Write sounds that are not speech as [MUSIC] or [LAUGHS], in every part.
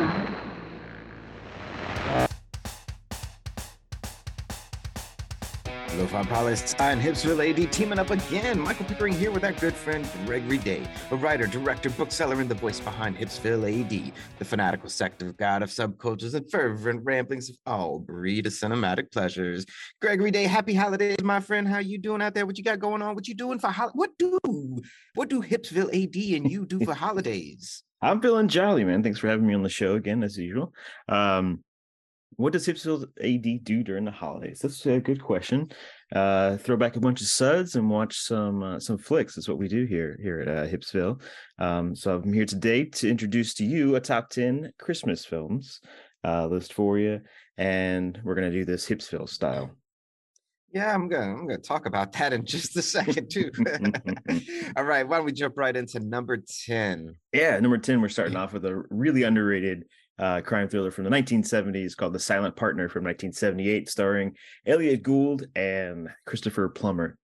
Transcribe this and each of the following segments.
try. Lo-Fi Palestine, Hipsville AD teaming up again. Michael Pickering here with our good friend Gregory Day, a writer, director, bookseller, and the voice behind Hipsville AD, the fanatical sect of god of subcultures and fervent ramblings of all breed of cinematic pleasures. Gregory Day, happy holidays, my friend. How you doing out there? What you got going on? What you doing for hol- what do what do Hipsville AD and you do for holidays? I'm feeling jolly, man. Thanks for having me on the show again, as usual. Um, what does Hipsville AD do during the holidays? That's a good question. Uh, throw back a bunch of suds and watch some uh, some flicks. That's what we do here here at uh, Hipsville. Um, so I'm here today to introduce to you a top ten Christmas films uh, list for you, and we're gonna do this Hipsville style. Yeah, I'm gonna I'm gonna talk about that in just a second too. [LAUGHS] [LAUGHS] All right, why don't we jump right into number 10? Yeah, number 10, we're starting off with a really underrated uh, crime thriller from the 1970s called The Silent Partner from 1978, starring Elliott Gould and Christopher Plummer.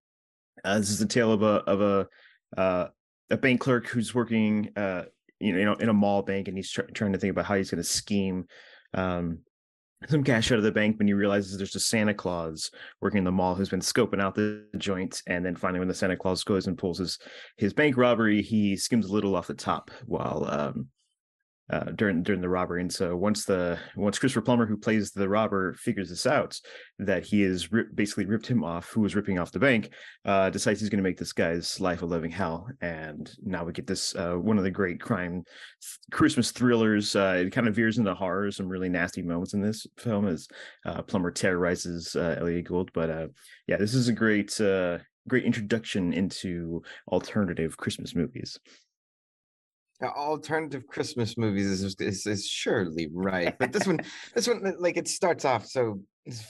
Uh, this is a tale of a of a uh, a bank clerk who's working, uh, you know, in a mall bank, and he's tr- trying to think about how he's going to scheme um, some cash out of the bank when he realizes there's a Santa Claus working in the mall who's been scoping out the joint. And then finally, when the Santa Claus goes and pulls his his bank robbery, he skims a little off the top while um, uh, during during the robbery. And so once the once Christopher Plummer, who plays the robber, figures this out, that he is ri- basically ripped him off, who was ripping off the bank, uh, decides he's going to make this guy's life a living hell. And now we get this uh, one of the great crime th- Christmas thrillers. Uh, it kind of veers into horror, some really nasty moments in this film as uh, Plummer terrorizes uh, Elliott Gould. But uh, yeah, this is a great. Great introduction into alternative Christmas movies. Alternative Christmas movies is, is is surely right, but this one, [LAUGHS] this one, like it starts off. So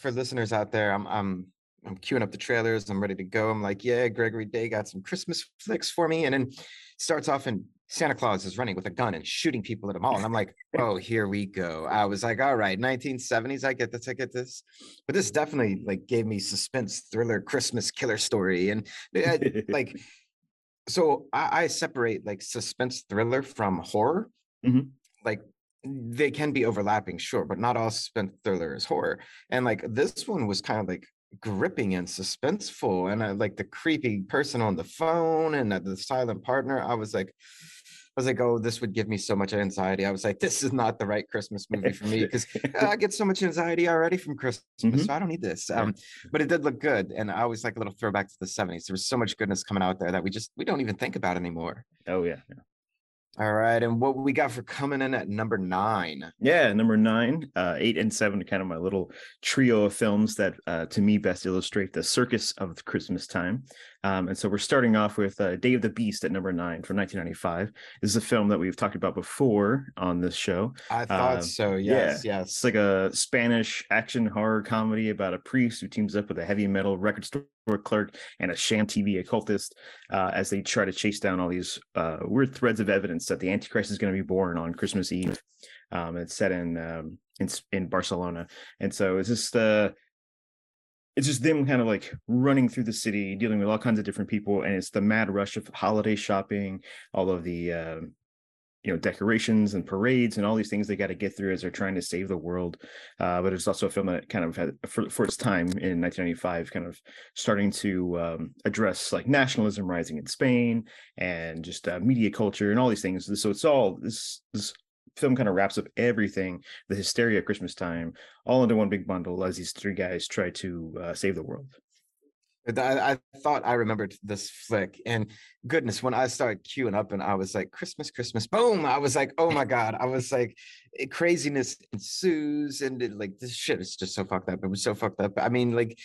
for listeners out there, I'm I'm I'm queuing up the trailers. I'm ready to go. I'm like, yeah, Gregory Day got some Christmas flicks for me, and then starts off and Santa Claus is running with a gun and shooting people at a mall, and I'm like, [LAUGHS] oh, here we go. I was like, all right, 1970s, I get this, I get this, but this definitely like gave me suspense thriller Christmas killer story, and uh, like so I, I separate like suspense thriller from horror. Mhm. Like they can be overlapping, sure, but not all suspense thriller is horror. And like this one was kind of like gripping and suspenseful, and I like the creepy person on the phone and uh, the silent partner. I was like. I was like, oh, this would give me so much anxiety. I was like, this is not the right Christmas movie for me because [LAUGHS] I get so much anxiety already from Christmas, Mhm. so I don't need this. Um, but it did look good, and I always like a little throwback to the '70s. There was so much goodness coming out there that we just we don't even think about anymore. Oh yeah. All right, and what we got for coming in at number nine? Yeah, number nine, uh, eight, and seven are kind of my little trio of films that, uh, to me, best illustrate the circus of Christmas time. Um, and so we're starting off with uh, Day of the Beast at number nine from 1995. This is a film that we've talked about before on this show. I thought Um, so. Yes, yeah, yes. It's like a Spanish action horror comedy about a priest who teams up with a heavy metal record store clerk and a sham TV occultist uh, as they try to chase down all these uh, weird threads of evidence that the Antichrist is going to be born on Christmas Eve. Um, it's set in um, in in Barcelona, and so it's just uh, it's just them kind of like running through the city, dealing with all kinds of different people, and it's the mad rush of holiday shopping, all of the um you know decorations and parades and all these things they got to get through as they're trying to save the world uh, but it's also a film that kind of had for, for its time in 1995 kind of starting to um, address like nationalism rising in spain and just uh, media culture and all these things. So it's all this this film kind of wraps up everything the hysteria of christmas time all into one big bundle as these three guys try to uh, save the world I, I thought I remembered this flick, and goodness, when I started queuing up and I was like, Christmas, Christmas, boom! I was like, oh my god! I was like, eh, craziness ensues, and it, like this shit is just so fucked up. It was so fucked up. I mean, like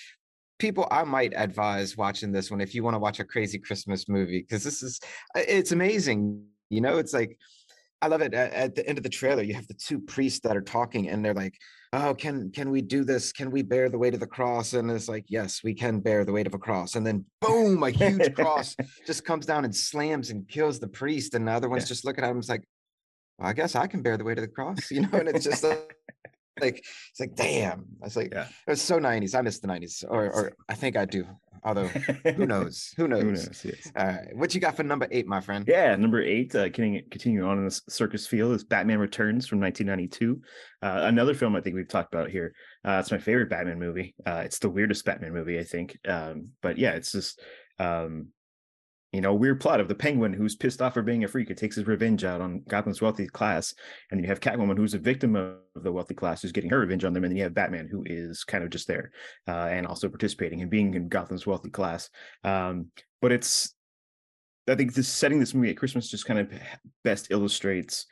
people i might advise watching this one if you want to watch a crazy christmas movie because this is uh, it's amazing you know it's like i love it at, the end of the trailer you have the two priests that are talking and they're like oh can can we do this? Can we bear the weight of the cross? And it's like yes we can bear the weight of a cross. And then boom a huge [LAUGHS] cross just comes down and slams and kills the priest and the other one's Yeah. just looking at him it's like well, i guess i can bear the weight of the cross [LAUGHS] you know and it's just [LAUGHS] like like it's like damn. I was like, Yeah. it was so 90s. I miss the 90s, or or [LAUGHS] I think I do. Although [LAUGHS] who knows? Who knows? Who knows? Yes. All right, what you got for number eight, my friend? Yeah, number eight, uh, continuing, on in this circus feel is Batman Returns from 1992. Uh, another film I think we've talked about here. Uh, it's my favorite Batman movie. Uh, it's the weirdest Batman movie, I think. Um, but yeah, it's just, um, you know, weird plot of the Penguin who's pissed off for being a freak and takes his revenge out on Gotham's wealthy class, and then you have Catwoman who's a victim of the wealthy class who's getting her revenge on them, and then you have Batman who is kind of just there uh, and also participating and being in Gotham's wealthy class. Um, but it's I think this setting this movie at Christmas just kind of best illustrates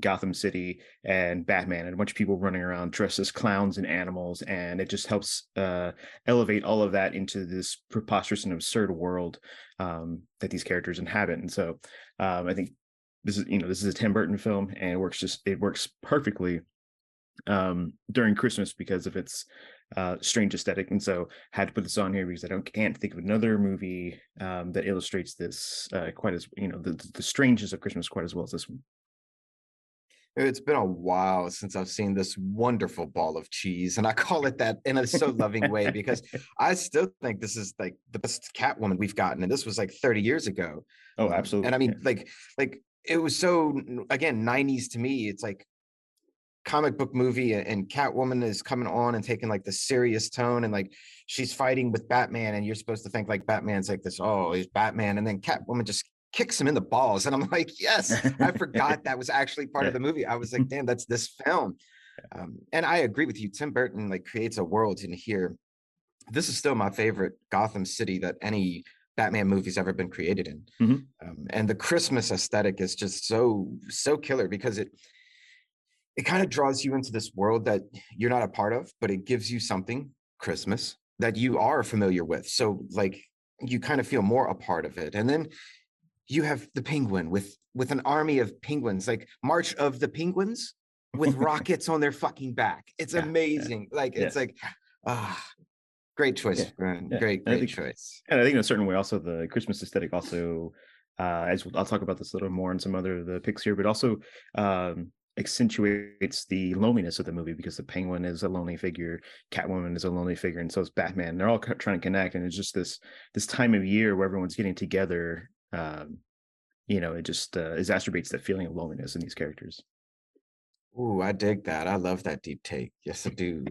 Gotham City and Batman and a bunch of people running around dressed as clowns and animals, and it just helps uh, elevate all of that into this preposterous and absurd world um, that these characters inhabit. And so, um, I think this is you know this is a Tim Burton film, and it works just it works perfectly um, during Christmas because of its uh, strange aesthetic. And so had to put this on here because I don't can't think of another movie um, that illustrates this uh, quite as you know the the strangeness of Christmas quite as well as this one. It's been a while since I've seen this wonderful ball of cheese, and I [LAUGHS] call it that in a so loving way because [LAUGHS] I still think this is like the best Catwoman we've gotten, and this was like 30 years ago. Oh, Um, absolutely. And I mean, yeah. like, like it was so again 90s to me. It's like comic book movie, and Catwoman is coming on and taking like the serious tone, and like she's fighting with Batman, and you're supposed to think like Batman's like this. Oh, he's Batman, and then Catwoman just kicks him in the balls, and I'm [LAUGHS] like, yes, I forgot that was actually part of the movie. I was like, damn, that's this film. Um, and I agree with you. Tim Burton like creates a world in here. This is still my favorite Gotham City that any Batman movie's ever been created in. Mhm. Um, and the Christmas aesthetic is just so so killer because it it kind of draws you into this world that you're not a part of, but it gives you something Christmas that you are familiar with. So like you kind of feel more a part of it. And then you have the penguin with with an army of penguins, like March of the Penguins with [LAUGHS] rockets on their fucking back. It's Yeah, yeah. amazing. Like it's Yes. like ah great choice, Yeah, yeah. Great, great think- choice. And I think in a certain way, also the Christmas aesthetic also, uh, as I'll talk about this a little more in some other of the picks here, but also um, accentuates the loneliness of the movie because the Penguin is a lonely figure, Catwoman is a lonely figure, and so is Batman. They're all trying to connect, and it's just this this time of year where everyone's getting together. Um, you know, it just uh, exacerbates that feeling of loneliness in these characters. Ooh, I dig that. I love that deep take. Yes, I do.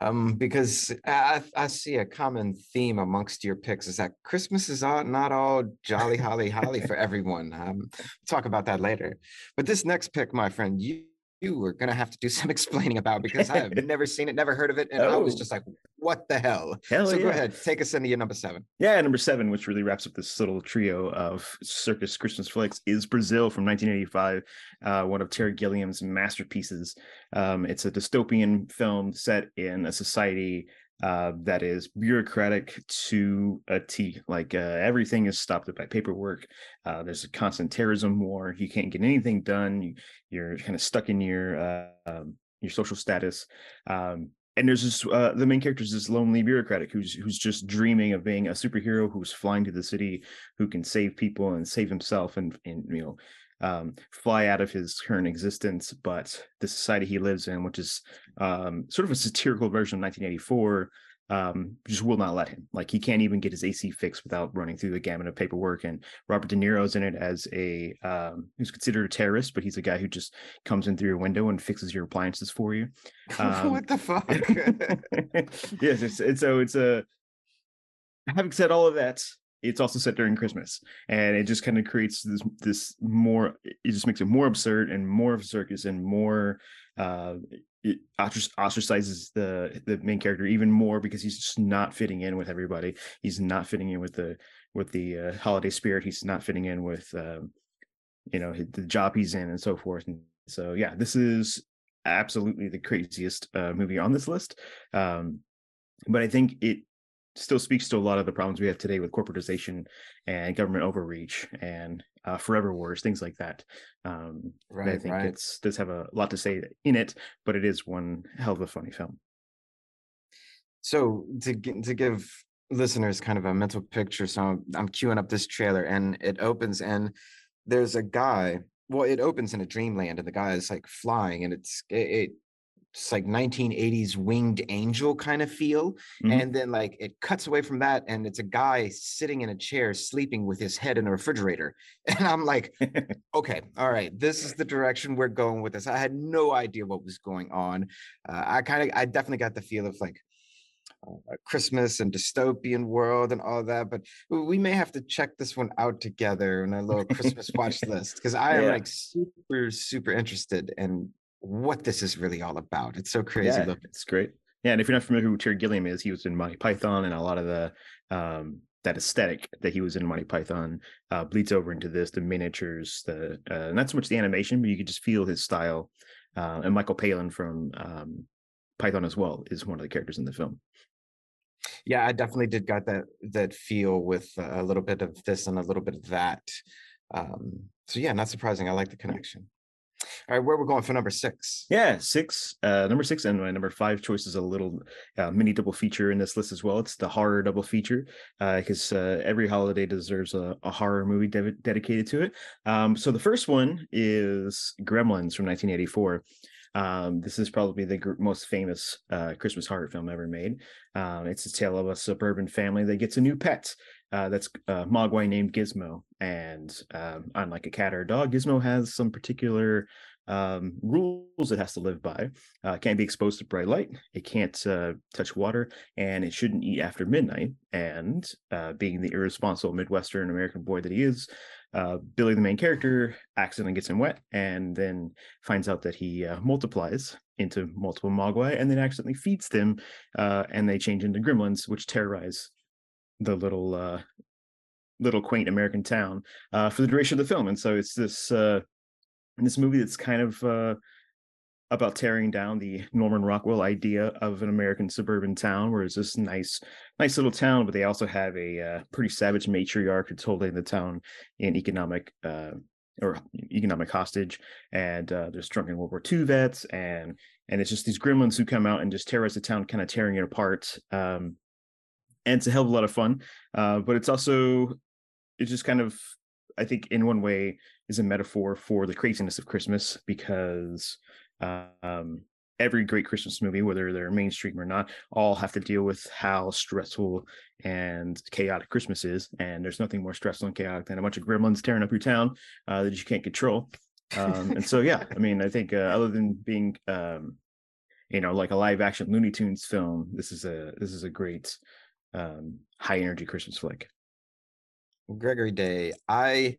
Um, because I I see a common theme amongst your picks is that Christmas is all, not all jolly holly holly for [LAUGHS] everyone. Um, we'll talk about that later. But this next pick, my friend, you you were gonna have to do [LAUGHS] some explaining about because I have [LAUGHS] never seen it, never heard of it, and I was Oh. just like, what the hell? Hell so yeah. go ahead, take us into your number seven. Yeah, number seven, which really wraps up this little trio of circus Christmas flicks, is Brazil from 1985, uh, one of Terry Gilliam's masterpieces. Um, it's a dystopian film set in a society uh, that is bureaucratic to a T. Like uh, everything is stopped by paperwork. Uh, there's a constant terrorism war. You can't get anything done. You, you're kind of stuck in your uh, um, your social status. Um, and there's this uh, the main character is this lonely bureaucratic who's who's just dreaming of being a superhero who's flying to the city who can save people and save himself and and you know um, fly out of his current existence but the society he lives in which is um, sort of a satirical version of 1984 um, just will not let him like he can't even get his ac fixed without running through the gamut of paperwork and robert de niro's in it as a um, who's considered a terrorist but he's a guy who just comes in through your window and fixes your appliances for you [LAUGHS] Um, what the fuck? [LAUGHS] yes, it's, it's so it's a. Having said all of that, it's also set during Christmas, and it just kind of creates this this more. It just makes it more absurd and more of a circus and more. Uh, it ostracizes the the main character even more because he's just not fitting in with everybody. He's not fitting in with the with the uh, holiday spirit. He's not fitting in with um, you know the job he's in and so forth. And so yeah, this is absolutely the craziest uh, movie on this list. Um, but I think it still speaks to a lot of the problems we have today with corporatization and government overreach and uh, forever wars, things like that. Um, and I think right. it's does have a lot to say in it, but it is one hell of a funny film. So to to give listeners kind of a mental picture, so I'm, I'm queuing up this trailer, and it opens, and there's a guy. Well, it opens in a dreamland, and the guy is like flying, and it's it, it it's like 1980s winged angel kind of feel mm-hmm. and then like it cuts away from that and it's a guy sitting in a chair sleeping with his head in a refrigerator [LAUGHS] and i'm like [LAUGHS] okay all right this is the direction we're going with this. I had no idea what was going on. Uh, i kind of i definitely got the feel of like uh, Christmas and dystopian world and all that, but we may have to check this one out together in a little Christmas watch [LAUGHS] list because I am like super, super interested in what this is really all about. It's so crazy yeah, looking. It's great. Yeah, and if you're not familiar with who Terry Gilliam is, he was in Monty Python and a lot of the um, that aesthetic that he was in Monty Python uh, bleeds over into this, the miniatures, the uh, not so much the animation, but you could just feel his style. Uh, and Michael Palin from um, Python as well is one of the characters in the film. Yeah, I definitely did got that that feel with a little bit of this and a little bit of that. Um, so yeah, not surprising. I like the connection. All right, where we're going for number six? Yeah, six. Uh, number six and my number five choice is a little uh, mini double feature in this list as well. It's the horror double feature because uh, uh, every holiday deserves a, a horror movie de- dedicated to it. Um, so the first one is Gremlins from 1984. Um, this is probably the gr- most famous uh, Christmas horror film ever made. Um, it's a tale of a suburban family that gets a new pet. Uh, that's uh, Mogwai named Gizmo, and um, unlike a cat or a dog, Gizmo has some particular um, rules it has to live by. Uh, can't be exposed to bright light. It can't uh, touch water, and it shouldn't eat after midnight. And uh, being the irresponsible Midwestern American boy that he is, uh, Billy, the main character, accidentally gets him wet, and then finds out that he multiplies into multiple Mogwai, and then accidentally feeds them, and they change into gremlins, which terrorize the little little quaint American town for the duration of the film. And so it's this in this movie that's kind of uh, about tearing down the Norman Rockwell idea of an American suburban town, where it's this nice, nice little town, but they also have a uh, pretty savage matriarch who's holding the town in economic uh, or economic hostage, and uh, there's drunken World War II vets, and and it's just these gremlins who come out and just terrorize the town, kind of tearing it apart. Um, and it's a hell of a lot of fun, uh, but it's also it's just kind of I think in one way is a metaphor for the craziness of Christmas because um, every great Christmas movie, whether they're mainstream or not, all have to deal with how stressful and chaotic Christmas is. And there's nothing more stressful and chaotic than a bunch of gremlins tearing up your town uh, that you can't control. Um, and so, yeah, I mean, I think uh, other than being, um, you know, like a live action Looney Tunes film, this is a this is a great um, high energy Christmas flick. Gregory Day, I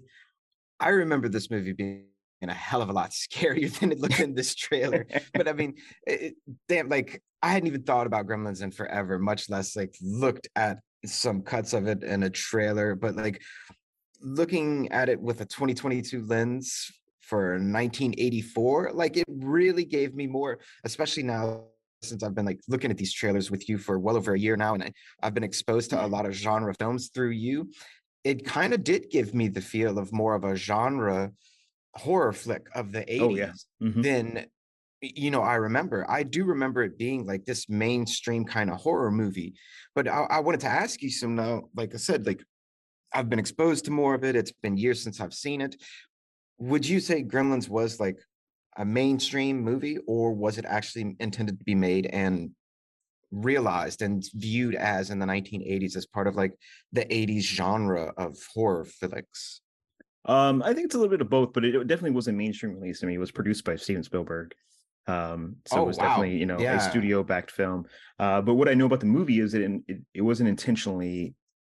I remember this movie being a hell of a lot [LAUGHS] scarier than it looked in this trailer. but I [LAUGHS] mean, it, damn, like I hadn't even thought about Gremlins in forever, much less like looked at some cuts of it in a trailer. But like looking at it with a 2022 lens for 1984, like it really gave me more, especially now since I've been like looking at these trailers with you for well over a year now, and I, have been exposed to a lot of genre films through you it kind of did give me the feel of more of a genre horror flick of the 80s oh, yeah. mm-hmm. than you know i remember i do remember it being like this mainstream kind of horror movie but I, I, wanted to ask you some now like i said like i've been exposed to more of it it's been years since i've seen it would you say gremlins was like a mainstream movie or was it actually intended to be made and realized and viewed as in the 1980s as part of like the 80s genre of horror flicks? Um, I think it's a little bit of both, but it definitely was a mainstream release. I mean, it was produced by Steven Spielberg. Um, so oh, it was wow. definitely, you know, yeah. a studio backed film. Uh, but what I know about the movie is that it, it, it wasn't intentionally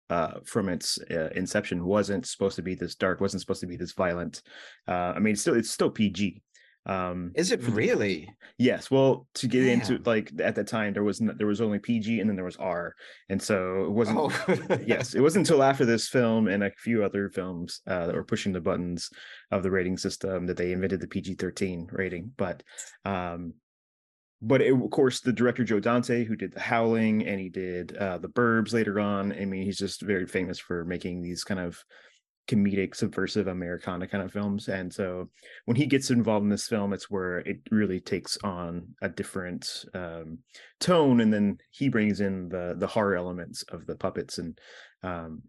uh, from its uh, inception wasn't supposed to be this dark, wasn't supposed to be this violent. Uh, I mean, it's still it's still PG, um is it really yes well to get Damn. into like at that time there was there was only pg and then there was r and so it wasn't oh. [LAUGHS] yes it wasn't until after this film and a few other films uh, that were pushing the buttons of the rating system that they invented the pg-13 rating but um but it, of course the director joe dante who did the howling and he did uh the burbs later on i mean he's just very famous for making these kind of comedic subversive americana kind of films and so when he gets involved in this film it's where it really takes on a different um, tone and then he brings in the the horror elements of the puppets and um,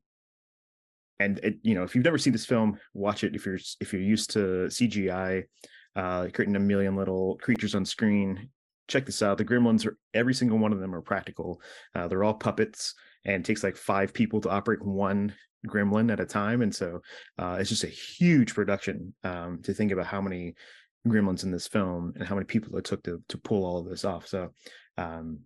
and it, you know if you've never seen this film watch it if you're if you're used to cgi uh creating a million little creatures on screen check this out. The Gremlins are every single one of them are practical. Uh, they're all puppets, and it takes like five people to operate one gremlin at a time, and so uh, it's just a huge production um, to think about how many gremlins in this film and how many people it took to to pull all of this off. So. Um,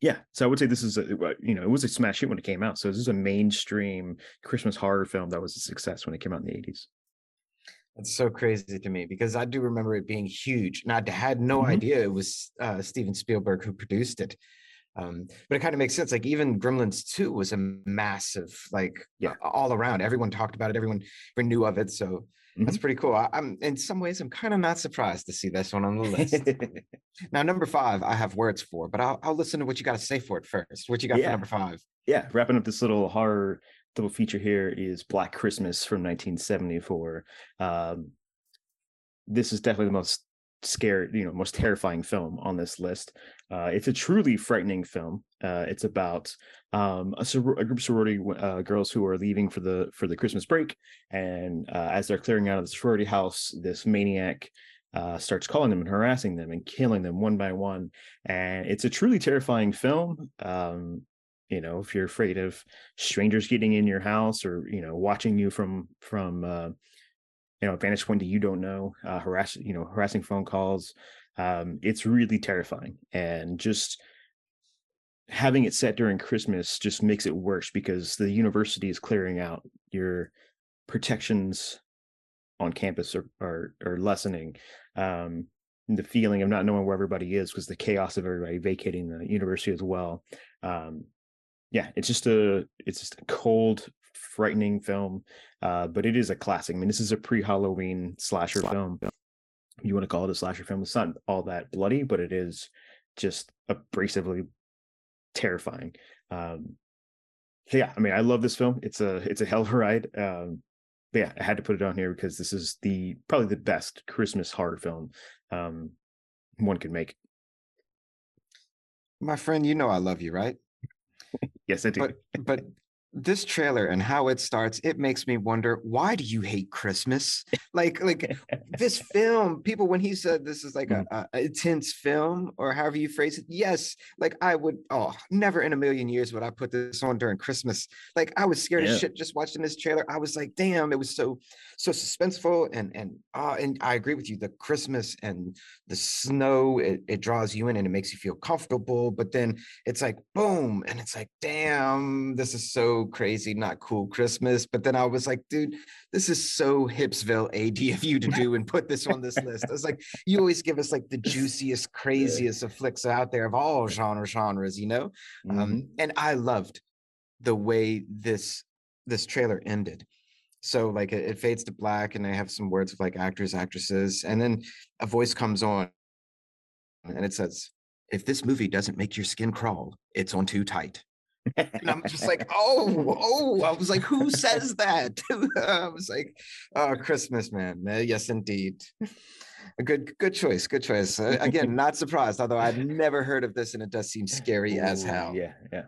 yeah, so I would say this is a you know it was a smash hit when it came out. So this is a mainstream Christmas horror film that was a success when it came out in the eighties. that's so crazy to me because I do remember it being huge, and I had no mm-hmm. idea it was uh, Steven Spielberg who produced it. Um, but it kind of makes sense. Like even Gremlins 2 was a massive, like yeah, all around. Everyone talked about it. Everyone, everyone knew of it. So mm-hmm. that's pretty cool. I, am in some ways, I'm kind of not surprised to see this one on the list. [LAUGHS] now, number five, I have words for, but I'll, I'll listen to what you got to say for it first. What you got yeah. for number five? Yeah, wrapping up this little horror double feature here is Black Christmas from 1974. Um, this is definitely the most scared, you know, most terrifying film on this list. Uh, it's a truly frightening film. Uh, it's about um, a, sor- a, group of sorority uh, girls who are leaving for the for the Christmas break, and uh, as they're clearing out of the sorority house, this maniac uh, starts calling them and harassing them and killing them one by one. And it's a truly terrifying film. Um, you know, if you're afraid of strangers getting in your house or you know watching you from from uh, you know a vantage point that you don't know, harass you know harassing phone calls, um, it's really terrifying and just having it set during Christmas just makes it worse because the university is clearing out your protections on campus are are, are lessening. Um, the feeling of not knowing where everybody is because the chaos of everybody vacating the university as well. Um, yeah, it's just a it's just a cold, frightening film, uh, but it is a classic. I mean, this is a pre-Halloween slasher film. You want to call it a slasher film? It's not all that bloody, but it is just abrasively terrifying. Um, so yeah, I mean, I love this film. It's a it's a hell of a ride. Um, but yeah, I had to put it on here because this is the probably the best Christmas horror film um, one could make. My friend, you know I love you, right? [LAUGHS] yes, I do. But but this trailer and how it starts it makes me wonder why do you hate christmas like like this [LAUGHS] film people when he said this is like mm. a, a, intense film or however you phrase it yes like i would oh never in a million years would i put this on during christmas like i was scared yeah. as shit just watching this trailer i was like damn it was so so suspenseful and and uh and i agree with you the christmas and the snow it, it draws you in and it makes you feel comfortable but then it's like boom and it's like damn this is so crazy, not cool Christmas. But then I was like, dude, this is so Hipsville AD of you to [LAUGHS] do and put this on this list. I was like, you always give us like the [LAUGHS] juiciest, craziest of flicks out there of all genre genres, you know? Mm-hmm. Um, and I loved the way this this trailer ended. So like it, it fades to black and I have some words of like actors, actresses, and then a voice comes on and it says, if this movie doesn't make your skin crawl, it's on too tight and I'm just like, [LAUGHS] oh, oh, I was like, who says that? [LAUGHS] I was like, oh, Christmas, man. Uh, yes, indeed. A good, good choice. Good choice. Uh, again, not surprised, although I've never heard of this, and it does seem scary as hell. Yeah, yeah.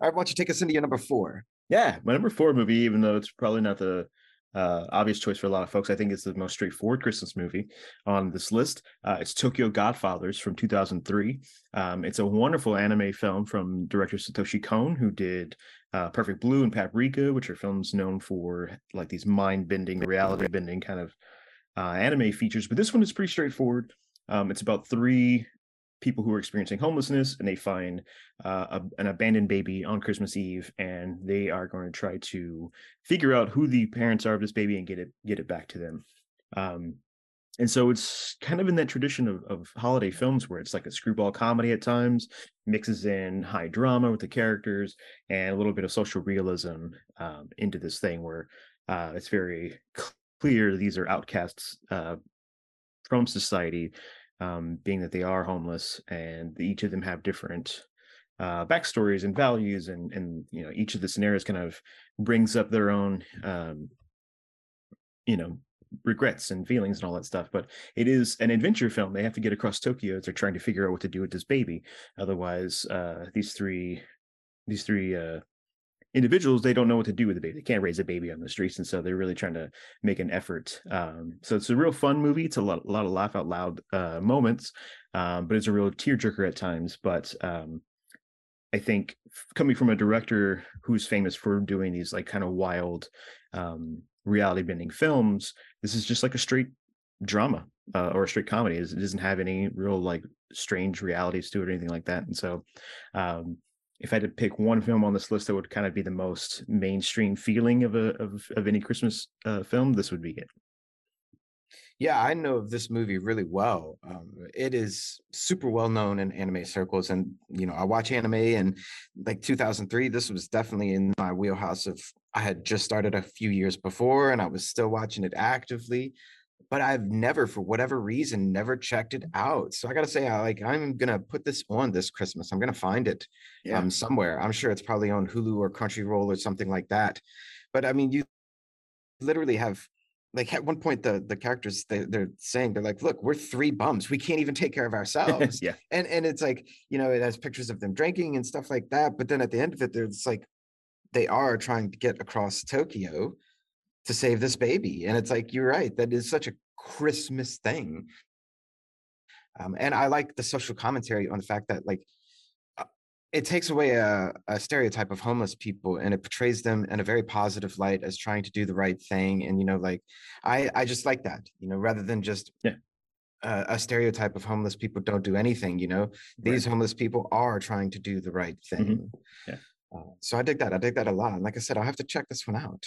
All right, why don't you take us into your number four? Yeah, my number four movie, even though it's probably not the uh, obvious choice for a lot of folks. I think it's the most straightforward Christmas movie on this list. Uh, it's Tokyo Godfathers from 2003. Um, it's a wonderful anime film from director Satoshi Kon, who did uh, Perfect Blue and Paprika, which are films known for like these mind-bending, reality-bending kind of uh, anime features. But this one is pretty straightforward. Um, it's about three people who are experiencing homelessness and they find uh, a, an abandoned baby on Christmas Eve and they are going to try to figure out who the parents are of this baby and get it get it back to them. Um, and so it's kind of in that tradition of, of holiday films where it's like a screwball comedy at times, mixes in high drama with the characters and a little bit of social realism um, into this thing where uh, it's very clear these are outcasts uh, from society um, being that they are homeless and each of them have different uh, backstories and values and and you know each of the scenarios kind of brings up their own um, you know regrets and feelings and all that stuff but it is an adventure film. They have to get across tokyo as they're trying to figure out what to do with this baby. Otherwise uh, these three these three uh, individuals they don't know what to do with the baby. They can't raise a baby on the streets and so they're really trying to make an effort um, so it's a real fun movie. It's a lot, a lot of laugh out loud uh, moments um, but it's a real tearjerker at times but um, i think coming from a director who's famous for doing these like kind of wild um, reality bending films this is just like a straight drama uh, or a straight comedy. It doesn't have any real like strange realities to it or anything like that and so um, if I had to pick one film on this list that would kind of be the most mainstream feeling of a of, of any Christmas uh, film, this would be it. Yeah, I know of this movie really well. Um, it is super well known in anime circles, and you know, I watch anime, and like 2003, this was definitely in my wheelhouse. Of I had just started a few years before, and I was still watching it actively but I've never, for whatever reason, never checked it out. So I got to say, I like, I'm gonna put this on this Christmas. I'm gonna find it yeah. um, somewhere. I'm sure it's probably on Hulu or Crunchyroll or something like that. But I mean, you literally have like at one point the the characters they, they're saying they're like look we're three bums we can't even take care of [LAUGHS] ourselves yeah and and it's like you know it has pictures of them drinking and stuff like that but then at the end of it there's like they are trying to get across tokyo to save this baby. And it's like, you're right. That is such a Christmas thing. Um, and I like the social commentary on the fact that like uh, it takes away a, a, stereotype of homeless people and it portrays them in a very positive light as trying to do the right thing. And you know, like I I just like that. You know, rather than just yeah. a, a stereotype of homeless people don't do anything. You know, these right. homeless people are trying to do the right thing. Mm-hmm. Yeah. Uh, so I dig that. I dig that a lot. And like I said, I'll have to check this one out.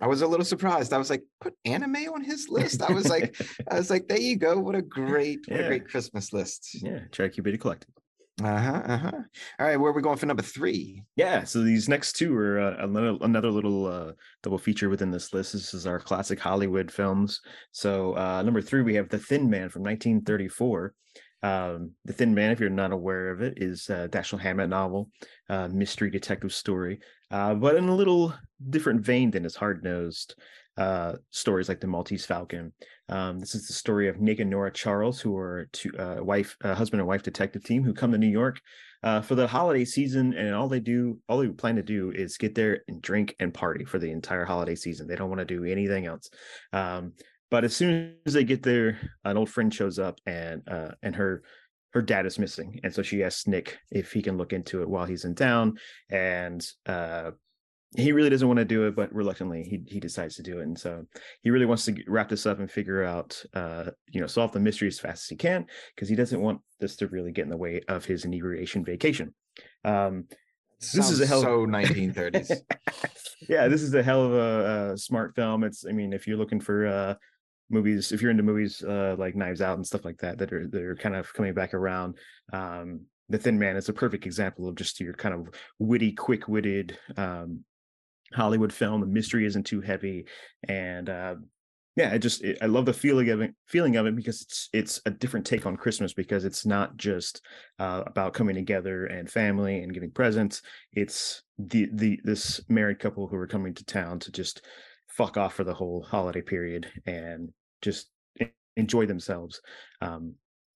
I was a little surprised. I was like, put anime on his list. I was like, [LAUGHS] I was like, there you go. What a great, what a great Christmas list. Yeah, try to keep it collected. Uh-huh. Uh-huh. All right, where are we going for number three? Yeah, so these next two are uh, another another little uh, double feature within this list. This is our classic Hollywood films. So uh, number three, we have The Thin Man from 1934. Um, the Thin Man, if you're not aware of it, is a Dashiell Hammett novel, uh, mystery detective story, uh, but in a little different vein than his hard nosed uh, stories like The Maltese Falcon. Um, this is the story of Nick and Nora Charles, who are two uh, wife, uh, husband and wife detective team who come to New York uh, for the holiday season, and all they do, all they plan to do, is get there and drink and party for the entire holiday season. They don't want to do anything else. Um, but as soon as they get there, an old friend shows up, and uh, and her her dad is missing, and so she asks Nick if he can look into it while he's in town, and uh, he really doesn't want to do it, but reluctantly he he decides to do it, and so he really wants to wrap this up and figure out, uh, you know, solve the mystery as fast as he can because he doesn't want this to really get in the way of his inebriation vacation. Um, this is a hell so 1930s. [LAUGHS] yeah, this is a hell of a, a, smart film. It's, I mean, if you're looking for uh, movies, if you're into movies uh, like Knives Out and stuff like that, that are that are kind of coming back around, um, The Thin Man is a perfect example of just your kind of witty, quick-witted um, Hollywood film. The mystery isn't too heavy, and uh, yeah, I just it, I love the feeling of it, feeling of it because it's it's a different take on Christmas because it's not just uh, about coming together and family and giving presents. It's the the this married couple who are coming to town to just fuck off for the whole holiday period and just enjoy themselves. Um,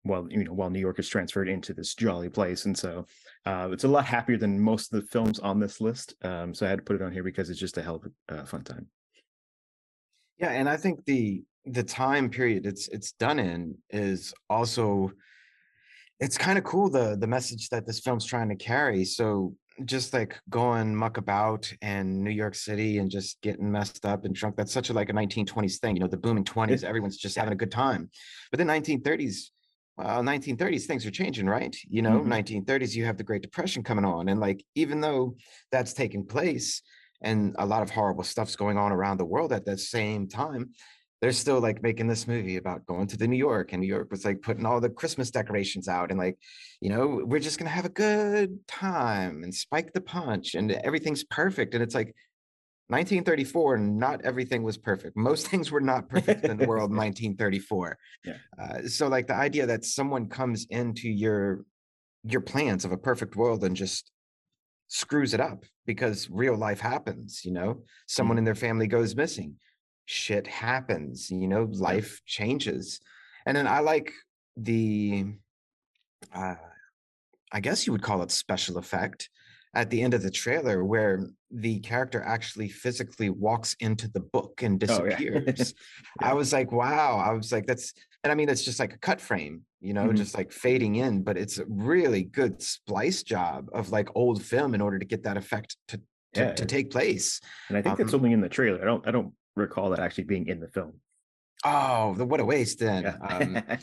while you know while New York is transferred into this jolly place, and so uh, it's a lot happier than most of the films on this list. Um, so I had to put it on here because it's just a hell of a uh, fun time. Yeah, and I think the the time period it's it's done in is also it's kind of cool the the message that this film's trying to carry. So just like going muck about in New York City and just getting messed up and drunk. That's such a like a 1920s thing, you know, the booming 20s, everyone's just having a good time. But the 1930s, well, 1930s things are changing, right? You know, mm-hmm. 1930s you have the Great Depression coming on, and like even though that's taking place, and a lot of horrible stuff's going on around the world at that same time they're still like making this movie about going to the New York and New York was like putting all the Christmas decorations out and like, you know, we're just gonna have a good time and spike the punch and everything's perfect. And it's like 1934, not everything was perfect. Most [LAUGHS] things were not perfect in the world [LAUGHS] in 1934. Yeah. Uh, so like the idea that someone comes into your your plans of a perfect world and just screws it up because real life happens you know someone mm. in their family goes missing shit happens you know life changes and then i like the uh i guess you would call it special effect at the end of the trailer where the character actually physically walks into the book and disappears. Oh, yeah. [LAUGHS] I was like, wow. I was like, that's, and I mean, it's just like a cut frame, you know, Mhm. just like fading in, but it's a really good splice job of like old film in order to get that effect to, to, Yeah, to take place. and I think that's Um, only in the trailer. I don't I don't recall that actually being in the film. Oh, the, what a waste then. Yeah. Um, [LAUGHS]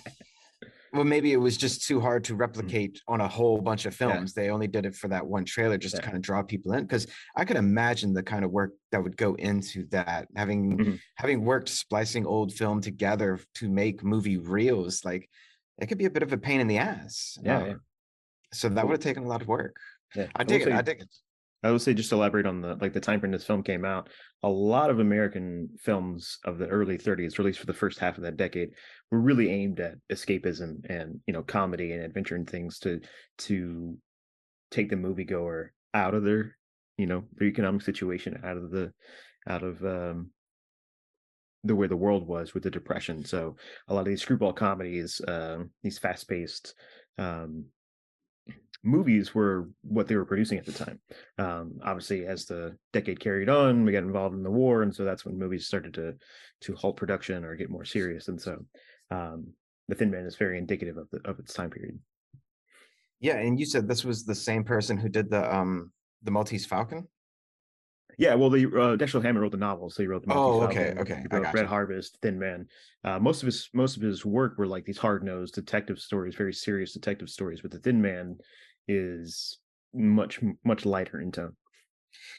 well, maybe it was just too hard to replicate on a whole bunch of Mm. Yeah. films. They only did it for that one trailer just to kind of draw people in. Because I could imagine the kind of work that would go into that. Having Mhm. having worked splicing old film together to make movie reels, like it could be a bit of a pain in the ass. Yeah, yeah. So that would have taken a lot of work. yeah. I dig it. I dig it. I would say just to elaborate on the like the time frame this film came out. A lot of American films of the early 30s, released for the first half of that decade, were really aimed at escapism and you know comedy and adventure and things to to take the moviegoer out of their you know their economic situation, out of the out of um the way the world was with the depression. So a lot of these screwball comedies, um, these fast paced um, movies were what they were producing at the time. Um, obviously, as the decade carried on, we got involved in the war, and so that's when movies started to to halt production or get more serious. And so, um, The Thin Man is very indicative of the of its time period. Yeah, and you said this was the same person who did the um the Maltese Falcon. Yeah, well, the uh, Dashiell Hammett wrote the novel, so he wrote the. Oh, okay, Falcon, okay, he I wrote. Red Harvest, Thin Man. Uh, most of his most of his work were like these hard nosed detective stories, very serious detective stories. But the Thin Man is much much lighter in tone.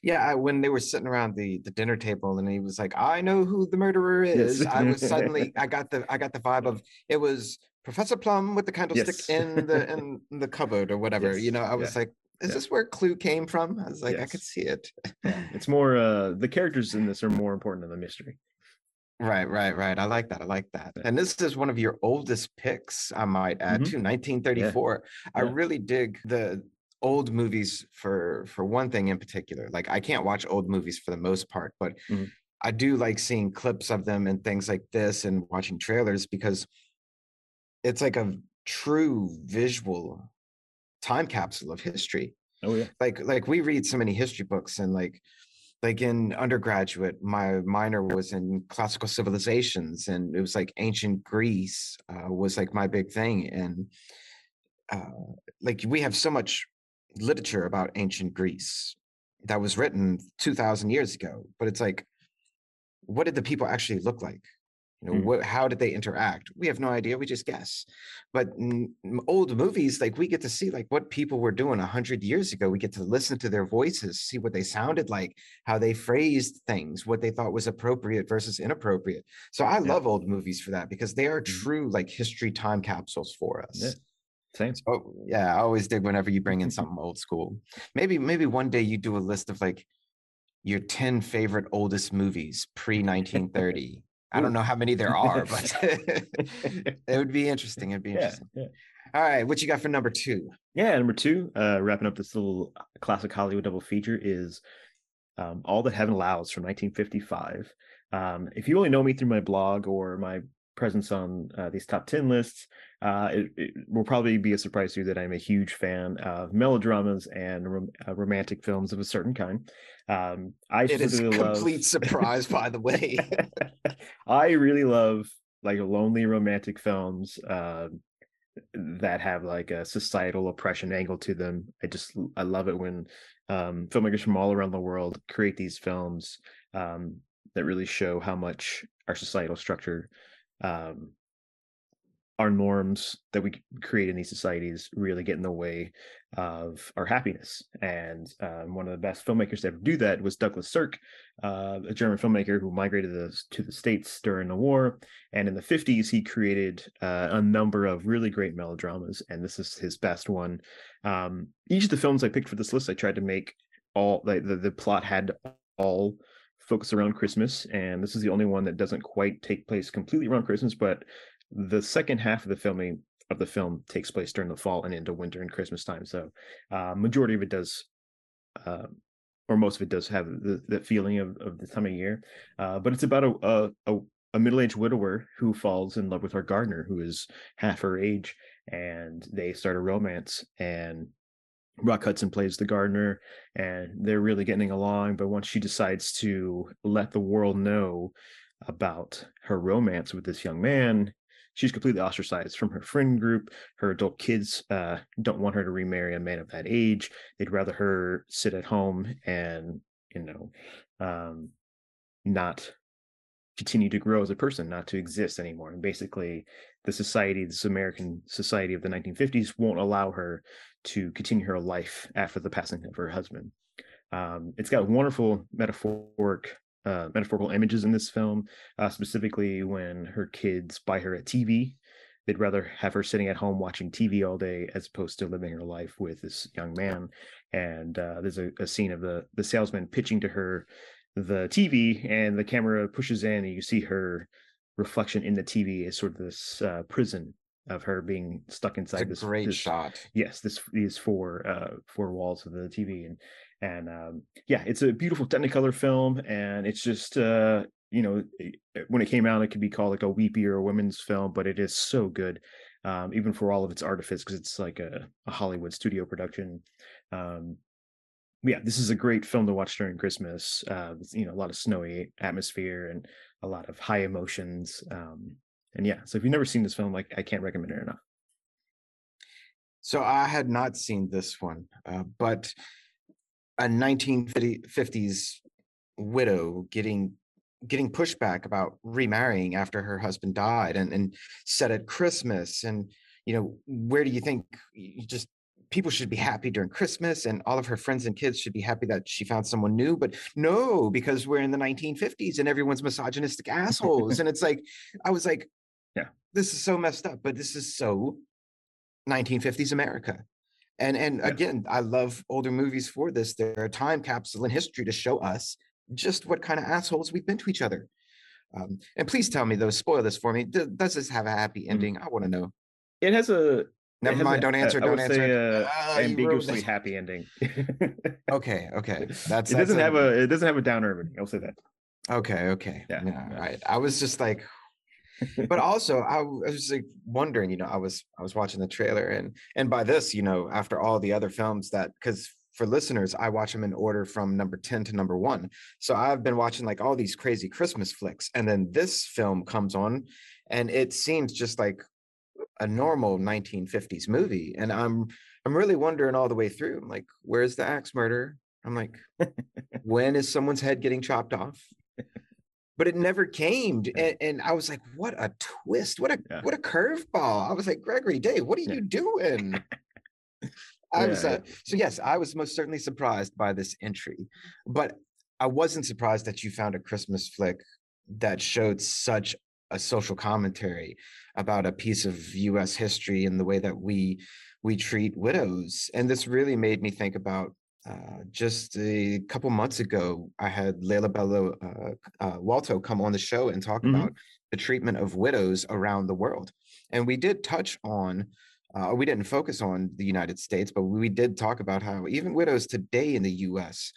Yeah, I, when they were sitting around the the dinner table and he was like, "I know who the murderer Yes. is," I was [LAUGHS] suddenly I got the I got the vibe of it was Professor Plum with the candlestick Yes. in the [LAUGHS] in the cupboard or whatever. You know, I was yeah, like, "Is yeah. this where Clue came from?" I was like, "I could see it." It's more uh the characters in [LAUGHS] this are more important than the mystery. Right, right, right. I like that. I like that. And this is one of your oldest picks, I might add, Mhm. too, 1934. I Yeah. really dig the old movies for for one thing in particular. Like I can't watch old movies for the most part, but Mhm. I do like seeing clips of them and things like this and watching trailers because it's like a true visual time capsule of history Oh yeah. like like we read so many history books and like like in undergraduate my minor was in classical civilizations and it was like ancient greece uh, was like my big thing and uh, like we have so much literature about ancient greece that was written 2000 years ago but it's like what did the people actually look like you know Mm. what how did they interact we have no idea we just guess but old movies like we get to see like what people were doing 100 years ago we get to listen to their voices see what they sounded like how they phrased things what they thought was appropriate versus inappropriate so i Yeah. love old movies for that because they are Mhm. true like history time capsules for us Yeah. Same. Oh yeah, I always dig whenever you bring in something old school. Maybe maybe one day you do a list of like your 10 favorite oldest movies pre [LAUGHS] 1930. I don't know how many there [LAUGHS] are, but [LAUGHS] it would be interesting. It'd be Yeah, interesting. yeah. All right, what you got for number two? Yeah, number two, uh, wrapping up this little classic Hollywood double feature is um, All That Heaven Allows from 1955. Um, if you only know me through my blog or my presence on uh, these top 10 lists, uh, it, it will probably be a surprise to you that I'm a huge fan of melodramas and rom- uh, romantic films of a certain kind. Um, I It is specifically love- complete surprise, by the way. [LAUGHS] I really love like lonely romantic films um, that have like a societal oppression angle to them. I just I love it when um, filmmakers from all around the world create these films um, that really show how much our societal structure, um, our norms that we create in these societies really get in the way of our happiness. And um, one of the best filmmakers to ever do that was Douglas Sirk, uh, a German filmmaker who migrated the, to the States during the war. And in the 50s, he created uh, a number of really great melodramas, and this is his best one. Um, each of the films I picked for this list, I tried to make all the, the plot had all focus around Christmas, and this is the only one that doesn't quite take place completely around Christmas, but the second half of the filming of the film takes place during the fall and into winter and Christmas time. So, uh, majority of it does, uh, or most of it does have the, feeling of, of the time of year. Uh, but it's about a a, a, a middle-aged widower who falls in love with her gardener, who is half her age, and they start a romance. And Rock Hudson plays the gardener, and they're really getting along. But once she decides to let the world know about her romance with this young man, she's completely ostracized from her friend group. Her adult kids uh, don't want her to remarry a man of that age. They'd rather her sit at home and, you know, um, not continue to grow as a person, not to exist anymore. And basically, the society, this American society of the 1950s, won't allow her to continue her life after the passing of her husband. Um, it's got wonderful metaphoric uh, metaphorical images in this film, uh, specifically when her kids buy her a TV. They'd rather have her sitting at home watching TV all day as opposed to living her life with this young man. And uh, there's a, a, scene of the the salesman pitching to her the TV, and the camera pushes in, and you see her reflection in the TV as sort of this uh, prison of her being stuck inside this great this, shot. Yes, this these four uh four walls of the TV and and um yeah, it's a beautiful Technicolor film and it's just uh you know when it came out it could be called like a weepy or a women's film, but it is so good. Um, even for all of its artifice because it's like a, a Hollywood studio production. Um, yeah, this is a great film to watch during Christmas. Uh, you know, a lot of snowy atmosphere and a lot of high emotions. Um, and yeah, so if you've never seen this film, like I can't recommend it enough. So I had not seen this one, uh, but a 1950s widow getting getting pushback about remarrying after her husband died and and said at Christmas and you know where do you think you just people should be happy during Christmas and all of her friends and kids should be happy that she found someone new. But no, because we're in the 1950s and everyone's misogynistic assholes. and it's like, I was like, [LAUGHS] yeah, this is so messed up, but this is so 1950s America. And and yeah. again, I love older movies for this. They're a time capsule in history to show us just what kind of assholes we've been to each other. Um, and please tell me, though, spoil this for me. Does this have a happy mm. ending? Mm-hmm. I want to know. It has a Never mind. Don't answer. Don't answer. Say, uh, ah, ambiguously happy ending. [LAUGHS] okay. Okay. That's it. Doesn't have a. It doesn't have a downer ending. I'll say that. Okay. Okay. Yeah. yeah, yeah. Right. I was just like, but [LAUGHS] also I, I was like wondering. You know, I was I was watching the trailer and and by this, you know, after all the other films that because for listeners, I watch them in order from number 10 to number one. So I've been watching like all these crazy Christmas flicks. And then this film comes on and it seems just like a normal 1950s movie and i'm i'm really wondering all the way through i'm like where's the axe murder? I'm like [LAUGHS] when is someone's head getting chopped off? But it never came and, and i was like what a twist what a yeah. what a curveball. I was like Gregory Day what are you doing? [LAUGHS] I was uh, so yes, I was most certainly surprised by this entry, but I wasn't surprised that you found a Christmas flick that showed such a social commentary about a piece of U.S. history and the way that we we treat widows. And this really made me think about uh, just a couple months ago, I had Leila Bello uh, uh, Walto come on the show and talk mm-hmm. about the treatment of widows around the world. And we did touch on, uh, we didn't focus on the United States, but we did talk about how even widows today in the US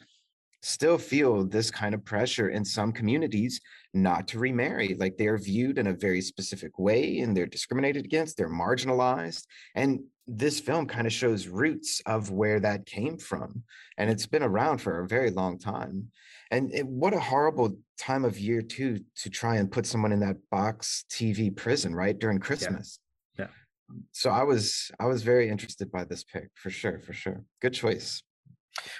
still feel this kind of pressure in some communities not to remarry. Like they're viewed in a very specific way and they're discriminated against, they're marginalized. And this film kind of shows roots of where that came from. And it's been around for a very long time. And it, what a horrible time of year, too, to try and put someone in that box TV prison, right? During Christmas. Yeah. yeah. So I was I was very interested by this pick for sure, for sure. Good choice.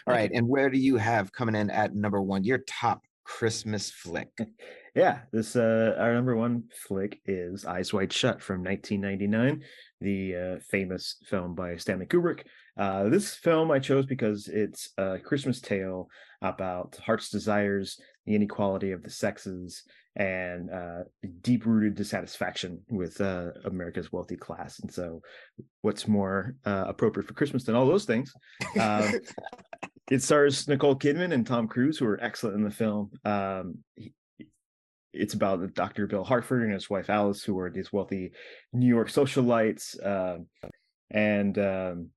All right. And where do you have coming in at number one, your top Christmas flick? [LAUGHS] yeah, this uh our number one flick is Eyes Wide Shut from 1999, the uh, famous film by Stanley Kubrick. Uh, this film I chose because it's a Christmas tale about heart's desires, the inequality of the sexes, and uh, deep rooted dissatisfaction with uh, America's wealthy class. And so, what's more uh, appropriate for Christmas than all those things? Uh, [LAUGHS] it stars Nicole Kidman and Tom Cruise, who are excellent in the film. Um, it's about Dr. Bill Hartford and his wife Alice, who are these wealthy New York socialites. Uh, and um,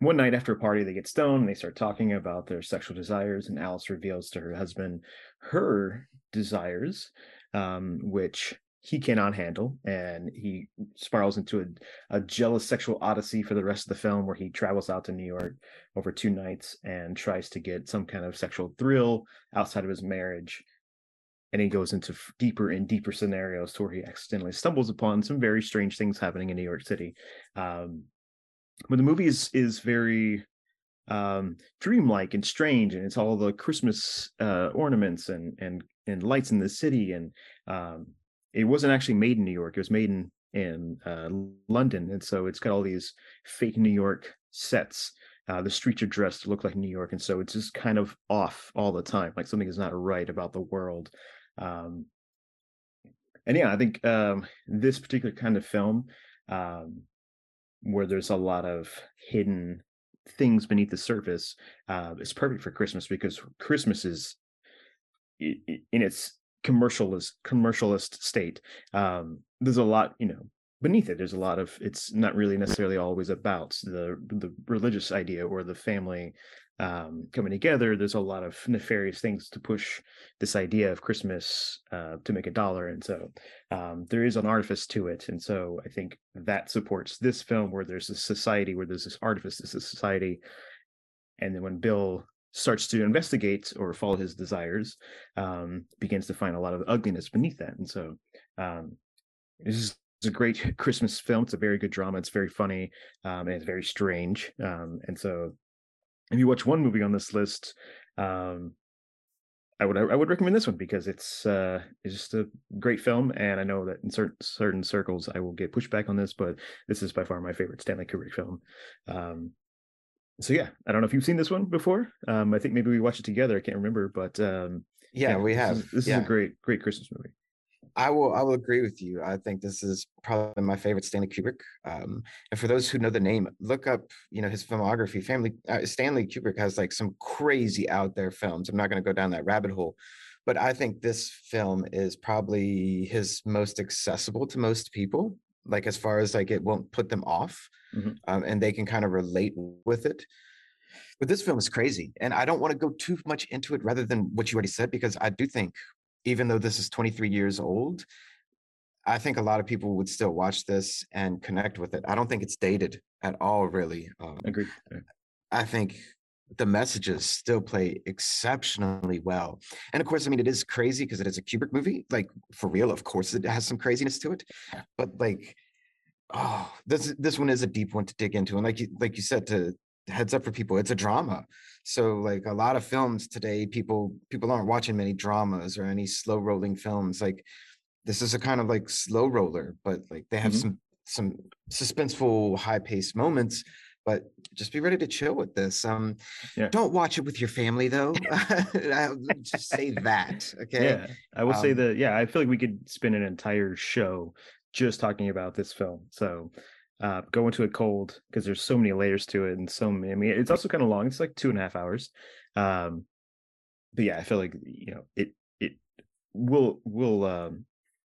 one night after a party, they get stoned and they start talking about their sexual desires. And Alice reveals to her husband her desires, um, which he cannot handle, and he spirals into a, a jealous sexual odyssey for the rest of the film, where he travels out to New York over two nights and tries to get some kind of sexual thrill outside of his marriage. And he goes into deeper and deeper scenarios to where he accidentally stumbles upon some very strange things happening in New York City. Um, but the movie is is very um, dreamlike and strange, and it's all the Christmas uh, ornaments and and and lights in the city. And um, it wasn't actually made in New York; it was made in in uh, London, and so it's got all these fake New York sets. Uh, the streets are dressed to look like New York, and so it's just kind of off all the time, like something is not right about the world. Um, and yeah, I think um, this particular kind of film, um, where there's a lot of hidden things beneath the surface uh, is perfect for Christmas because Christmas is in its commercialist commercialist state. Um, there's a lot, you know, beneath it. There's a lot of. It's not really necessarily always about the the religious idea or the family um, coming together. There's a lot of nefarious things to push this idea of Christmas uh, to make a dollar, and so um, there is an artifice to it. And so I think that supports this film, where there's a society, where there's this artifice, this is society, and then when Bill starts to investigate or follow his desires, um, begins to find a lot of ugliness beneath that. And so um, this is it's a great Christmas film. It's a very good drama. It's very funny um, and it's very strange. Um, and so if you watch one movie on this list, um, I would I would recommend this one because it's uh, it's just a great film, and I know that in certain certain circles I will get pushback on this, but this is by far my favorite Stanley Kubrick film. Um, so yeah, I don't know if you've seen this one before. Um, I think maybe we watched it together. I can't remember, but um, yeah, yeah, we have. This, is, this yeah. is a great great Christmas movie. I will I will agree with you. I think this is probably my favorite Stanley Kubrick. Um, and for those who know the name, look up you know his filmography. Family uh, Stanley Kubrick has like some crazy out there films. I'm not going to go down that rabbit hole, but I think this film is probably his most accessible to most people. Like as far as like it won't put them off, mm-hmm. um, and they can kind of relate with it. But this film is crazy, and I don't want to go too much into it rather than what you already said because I do think even though this is 23 years old, I think a lot of people would still watch this and connect with it. I don't think it's dated at all, really. Um, Agreed. I think the messages still play exceptionally well. And of course, I mean, it is crazy because it is a Kubrick movie. Like for real, of course, it has some craziness to it. But like, oh, this this one is a deep one to dig into. And like you like you said, to heads up for people, it's a drama. So like a lot of films today, people people aren't watching many dramas or any slow rolling films. Like this is a kind of like slow roller, but like they have mm-hmm. some some suspenseful, high paced moments. But just be ready to chill with this. Um, yeah. don't watch it with your family though. [LAUGHS] [LAUGHS] I'll just say that. Okay. Yeah, I will um, say that. Yeah, I feel like we could spend an entire show just talking about this film. So uh, go into it cold because there's so many layers to it and so many. I mean, it's also kind of long. It's like two and a half hours. Um, but yeah, I feel like you know it it will will um,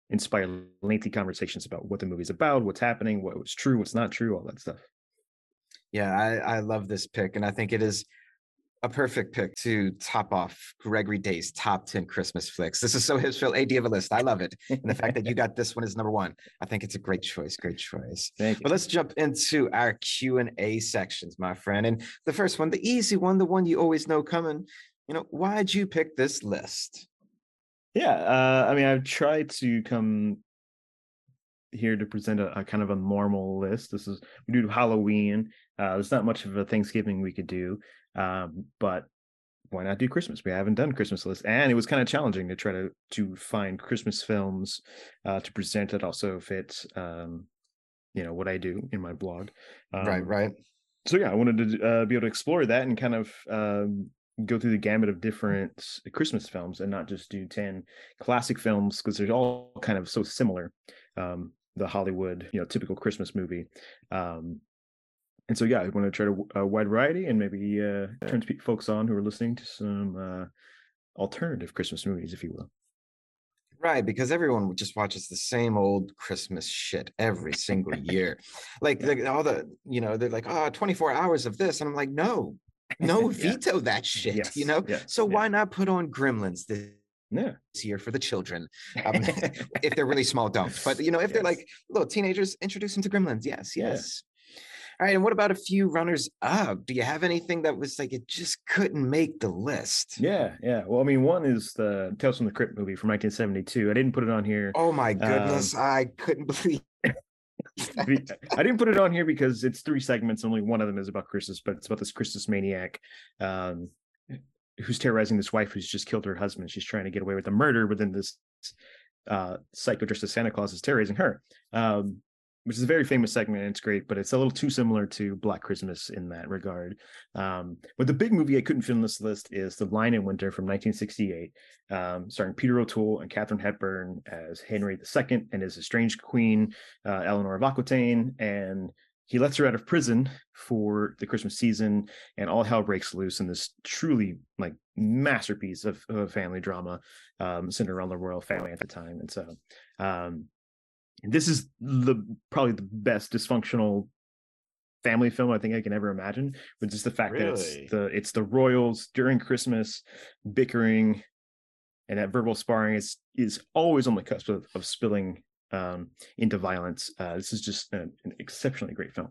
inspire lengthy conversations about what the movie's about, what's happening, what was true, what's not true, all that stuff. Yeah, I, I love this pick, and I think it is a perfect pick to top off Gregory Day's top 10 Christmas flicks. This is so hipster AD of a list. I love it. And the fact that you got this one as number one, I think it's a great choice. Great choice. Thank you. But let's jump into our Q&A sections, my friend. And the first one, the easy one, the one you always know coming. You know, why'd you pick this list? Yeah, uh, I mean, I've tried to come here to present a, a, kind of a normal list. This is we do Halloween. Uh, there's not much of a Thanksgiving we could do. Um, but why not do Christmas? We haven't done Christmas list, and it was kind of challenging to try to to find Christmas films uh, to present that also fit, um, you know, what I do in my blog. Um, right, right. So yeah, I wanted to uh, be able to explore that and kind of um, go through the gamut of different Christmas films and not just do ten classic films because they're all kind of so similar. Um, the Hollywood, you know, typical Christmas movie. Um, and so yeah, I want to try to a wide variety and maybe uh, turn to folks on who are listening to some uh, alternative Christmas movies, if you will. Right, because everyone just watches the same old Christmas shit every single year. [LAUGHS] like all the, you know, they're like, oh, 24 hours of this. And I'm like, no, no, [LAUGHS] veto that shit, yes. you know? Yeah. So yeah. why not put on Gremlins this Yeah. Here for the children. Um, [LAUGHS] if they're really small, don't. But you know, if they're like little teenagers, introduce them to Gremlins. Yes, Yeah. yes. All right. And what about a few runners up? Do you have anything that was like it just couldn't make the list? Yeah, yeah. Well, I mean, one is the Tales from the Crypt movie from 1972. I didn't put it on here. Oh my goodness, I couldn't [LAUGHS] believe. [LAUGHS] I didn't put it on here because it's three segments. Only one of them is about Christmas, but it's about this Christmas maniac um, who's terrorizing this wife who's just killed her husband. She's trying to get away with the murder, but then this uh, psycho dressed as Santa Claus is terrorizing her, um, which is a very famous segment. And it's great, but it's a little too similar to Black Christmas in that regard. Um, but the big movie I couldn't fit on this list is The Lion in Winter from 1968, um, starring Peter O'Toole and Katharine Hepburn as Henry II and his estranged queen, uh, Eleanor of Aquitaine. And he lets her out of prison for the Christmas season, and all hell breaks loose in this truly like masterpiece of, of family drama um, centered around the royal family at the time. And so, um, this is the probably the best dysfunctional family film I think I can ever imagine. With just the fact that it's the it's the royals during Christmas bickering, and that verbal sparring is is always on the cusp of, of spilling um, into violence. Uh, this is just an, an exceptionally great film.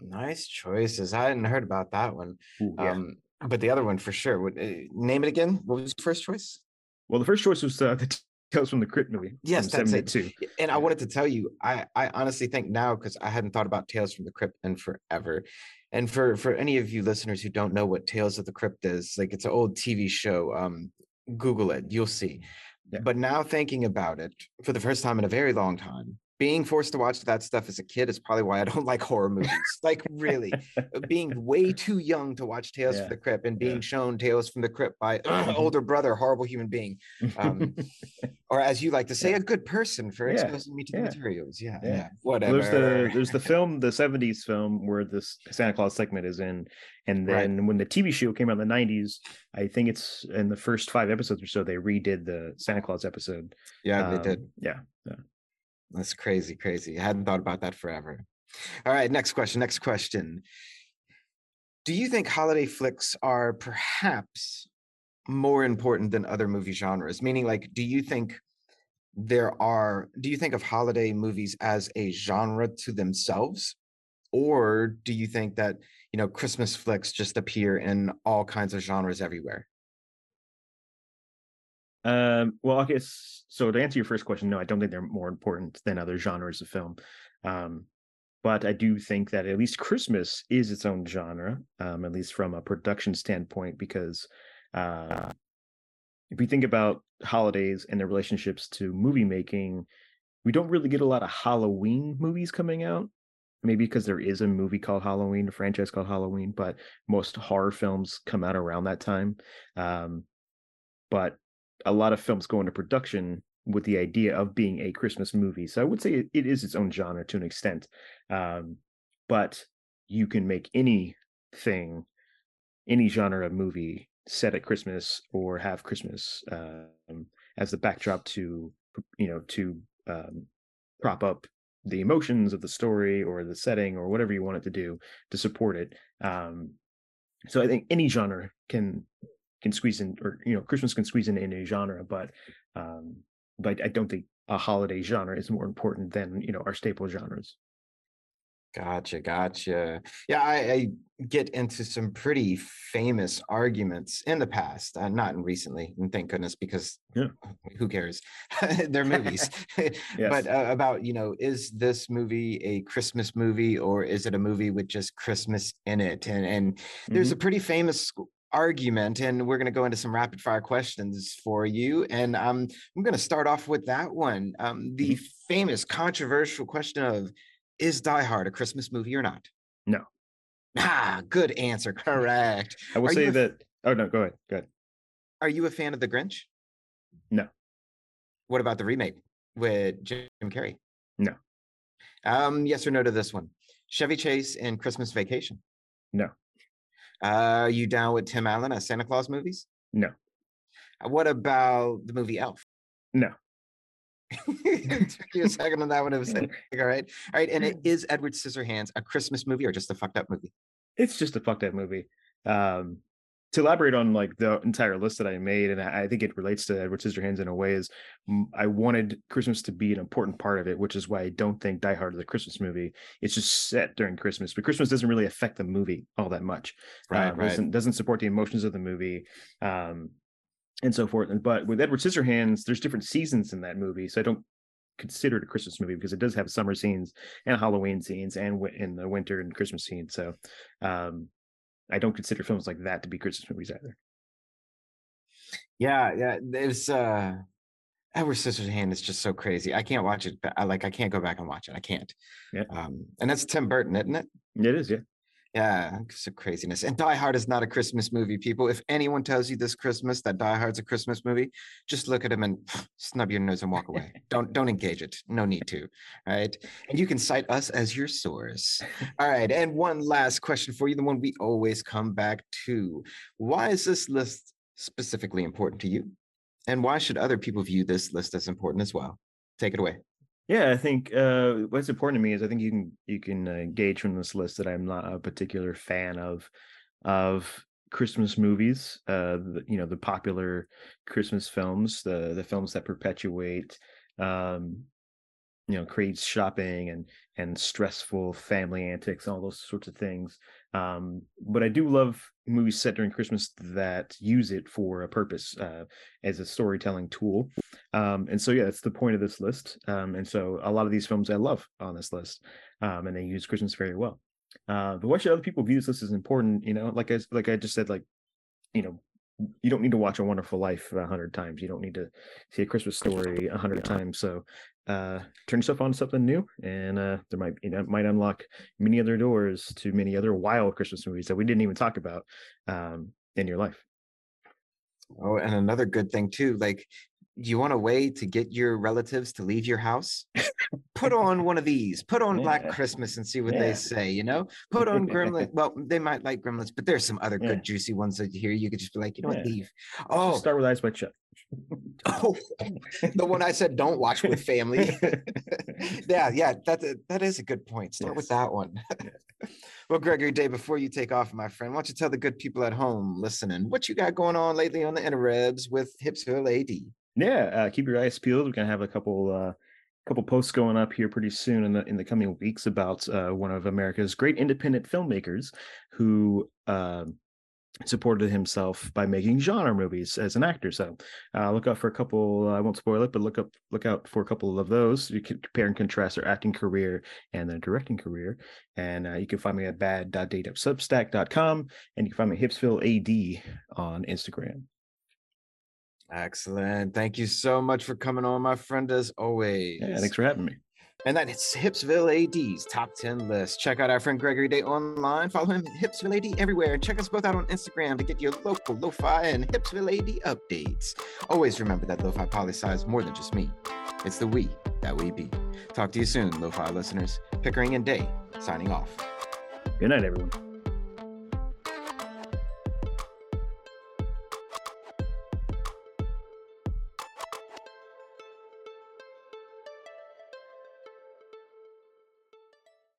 Nice choices. I hadn't heard about that one. Ooh, yeah. Um, but the other one for sure. Would uh, name it again? What was your first choice? well, the first choice was uh, the Tales from the Crypt movie. Yes, that's it. 72. And I wanted to tell you, I I honestly think now because I hadn't thought about Tales from the Crypt in forever. And for for any of you listeners who don't know what Tales of the Crypt is, like it's an old TV show. Um, Google it, you'll see. Yeah. But now thinking about it for the first time in a very long time, being forced to watch that stuff as a kid is probably why I don't [LAUGHS] like horror movies. like really, [LAUGHS] being way too young to watch Tales Yeah. from the Crypt and being Yeah. shown Tales from the Crypt by [CLEARS THROAT] Mhm. older brother, horrible human being um, [LAUGHS] or as you like to say, Yeah. a good person for exposing me to the materials. Yeah, yeah. whatever. there's the there's the film the 70s film where this santa claus segment is in and Right. then when the tv show came out in the 90s i think it's in the first five episodes or so they redid the santa claus episode yeah, they Um, did. yeah That's crazy, crazy. I hadn't thought about that forever. All right, next question. Next question. Do you think holiday flicks are perhaps more important than other movie genres? Meaning, like, do you think there are, do you think of holiday movies as a genre to themselves? Or do you think that, you know, Christmas flicks just appear in all kinds of genres everywhere? Um well i guess so to answer your first question no i don't think they're more important than other genres of film um but i do think that at least christmas is its own genre um at least from a production standpoint because uh if we think about holidays and their relationships to movie making, we don't really get a lot of Halloween movies coming out. Maybe because there is a movie called Halloween, a franchise called Halloween, but most horror films come out around that time. Um, but a lot of films go into production with the idea of being a Christmas movie. So I would say it, it is its own genre to an extent. Um, but you can make anything, any genre of movie set at Christmas or have Christmas um, as the backdrop to, you know, to um, prop up the emotions of the story or the setting or whatever you want it to do to support it. Um, so I think any genre can can squeeze in, or you know, Christmas can squeeze in any genre, but um, but I don't think a holiday genre is more important than you know our staple genres. Gotcha, gotcha. Yeah, I, I get into some pretty famous arguments in the past, uh, not in recently, and thank goodness, because Yeah. who cares? [LAUGHS] They're movies. [LAUGHS] Yes. But uh, about, you know, is this movie a Christmas movie or is it a movie with just Christmas in it? And and there's a Mhm. pretty famous argument, and we're going to go into some rapid fire questions for you. And um, I'm going to start off with that one. Um, the Mhm. famous controversial question of is Die Hard a Christmas movie or not? No. Ah, good answer. Correct. [LAUGHS] I will Are say a that. Oh no, go ahead. Go ahead. Are you a fan of The Grinch? No. What about the remake with Jim Carrey? No. Um, yes or no to this one? Chevy Chase and Christmas Vacation. No. Are you down with Tim Allen as Santa Claus movies? No. Uh, What about the movie Elf? No. It [LAUGHS] took you a second on that one. It was like, [LAUGHS] all right, all right. And it [LAUGHS] is Edward Scissorhands a Christmas movie or just a fucked up movie? It's just a fucked up movie. Um, to elaborate on like the entire list that I made, and I think it relates to Edward Scissorhands in a way, is I wanted Christmas to be an important part of it, which is why I don't think Die Hard is a Christmas movie. It's just set during Christmas, but Christmas doesn't really affect the movie all that much. Right, uh, right. Doesn't, doesn't support the emotions of the movie. Um, and so forth. And but with Edward Scissorhands, there's different seasons in that movie, so I don't consider it a Christmas movie because it does have summer scenes and Halloween scenes and in the winter and Christmas scenes. So um, I don't consider films like that to be Christmas movies either. Yeah, yeah. There's uh Edward Scissorhand is just so crazy. I can't watch it. I like I can't go back and watch it. I can't. Yeah. Um, and that's Tim Burton, isn't it? It is, yeah. Yeah, it's a craziness. And Die Hard is not a Christmas movie, people. If anyone tells you this Christmas that Die Hard's a Christmas movie, just look at him and snub your nose and walk away. [LAUGHS] don't don't engage it. No need to. Right. And you can cite us as your source. [LAUGHS] All right. And one last question for you, the one we always come back to. Why is this list specifically important to you? And why should other people view this list as important as well? Take it away. Yeah, I think uh, what's important to me is I think you can you can uh, gauge from this list that I'm not a particular fan of of Christmas movies. Uh, the, you know, the popular Christmas films, the the films that perpetuate, um, you know, creates shopping and and stressful family antics, and all those sorts of things. Um, but I do love movies set during Christmas that use it for a purpose uh, as a storytelling tool. Um, and so, yeah, that's the point of this list. Um, and so, a lot of these films I love on this list, um, and they use Christmas very well. Uh, but why should other people view this list as important? You know, like I like I just said, like you know, you don't need to watch A Wonderful Life a hundred times. You don't need to see a Christmas story a hundred times. So, uh, turn yourself on to something new, and uh, there might you know might unlock many other doors to many other wild Christmas movies that we didn't even talk about um, in your life. Oh, and another good thing too, like you want a way to get your relatives to leave your house? [LAUGHS] Put on one of these. Put on Black Christmas and see what Yeah. they say, you know? Put on Gremlins. [LAUGHS] Well, they might like Gremlins, but there's some other Yeah. good juicy ones that you hear. You could just be like, you know what, Yeah. leave. Oh, start with Eyes Wide Shut. oh, [LAUGHS] the one I said don't watch with family. yeah, yeah, that's a, that is a good point. Start with that one. well, Gregory Day, before you take off, my friend, why don't you tell the good people at home listening what you got going on lately on the interwebs with Hipsville AD? Yeah, uh, keep your eyes peeled. We're gonna have a couple uh, couple posts going up here pretty soon in the in the coming weeks about uh, one of America's great independent filmmakers who um supported himself by making genre movies as an actor. So uh, look out for a couple. I won't spoil it, but look up look out for a couple of those. You can compare and contrast their acting career and their directing career. And uh, you can find me at bad.dateup.substack.com and you can find me at Hipsville AD on Instagram. Excellent. Thank you so much for coming on, my friend, as always. Yeah, thanks for having me. And that is Hipsville AD's top 10 list. Check out our friend Gregory Day online. Follow him at Hipsville AD everywhere. And check us both out on Instagram to get your local lo-fi and Hipsville AD updates. Always remember that lo-fi poli is more than just me. It's the we that we be. Talk to you soon, lo-fi listeners. Pickering and Day signing off. Good night, everyone.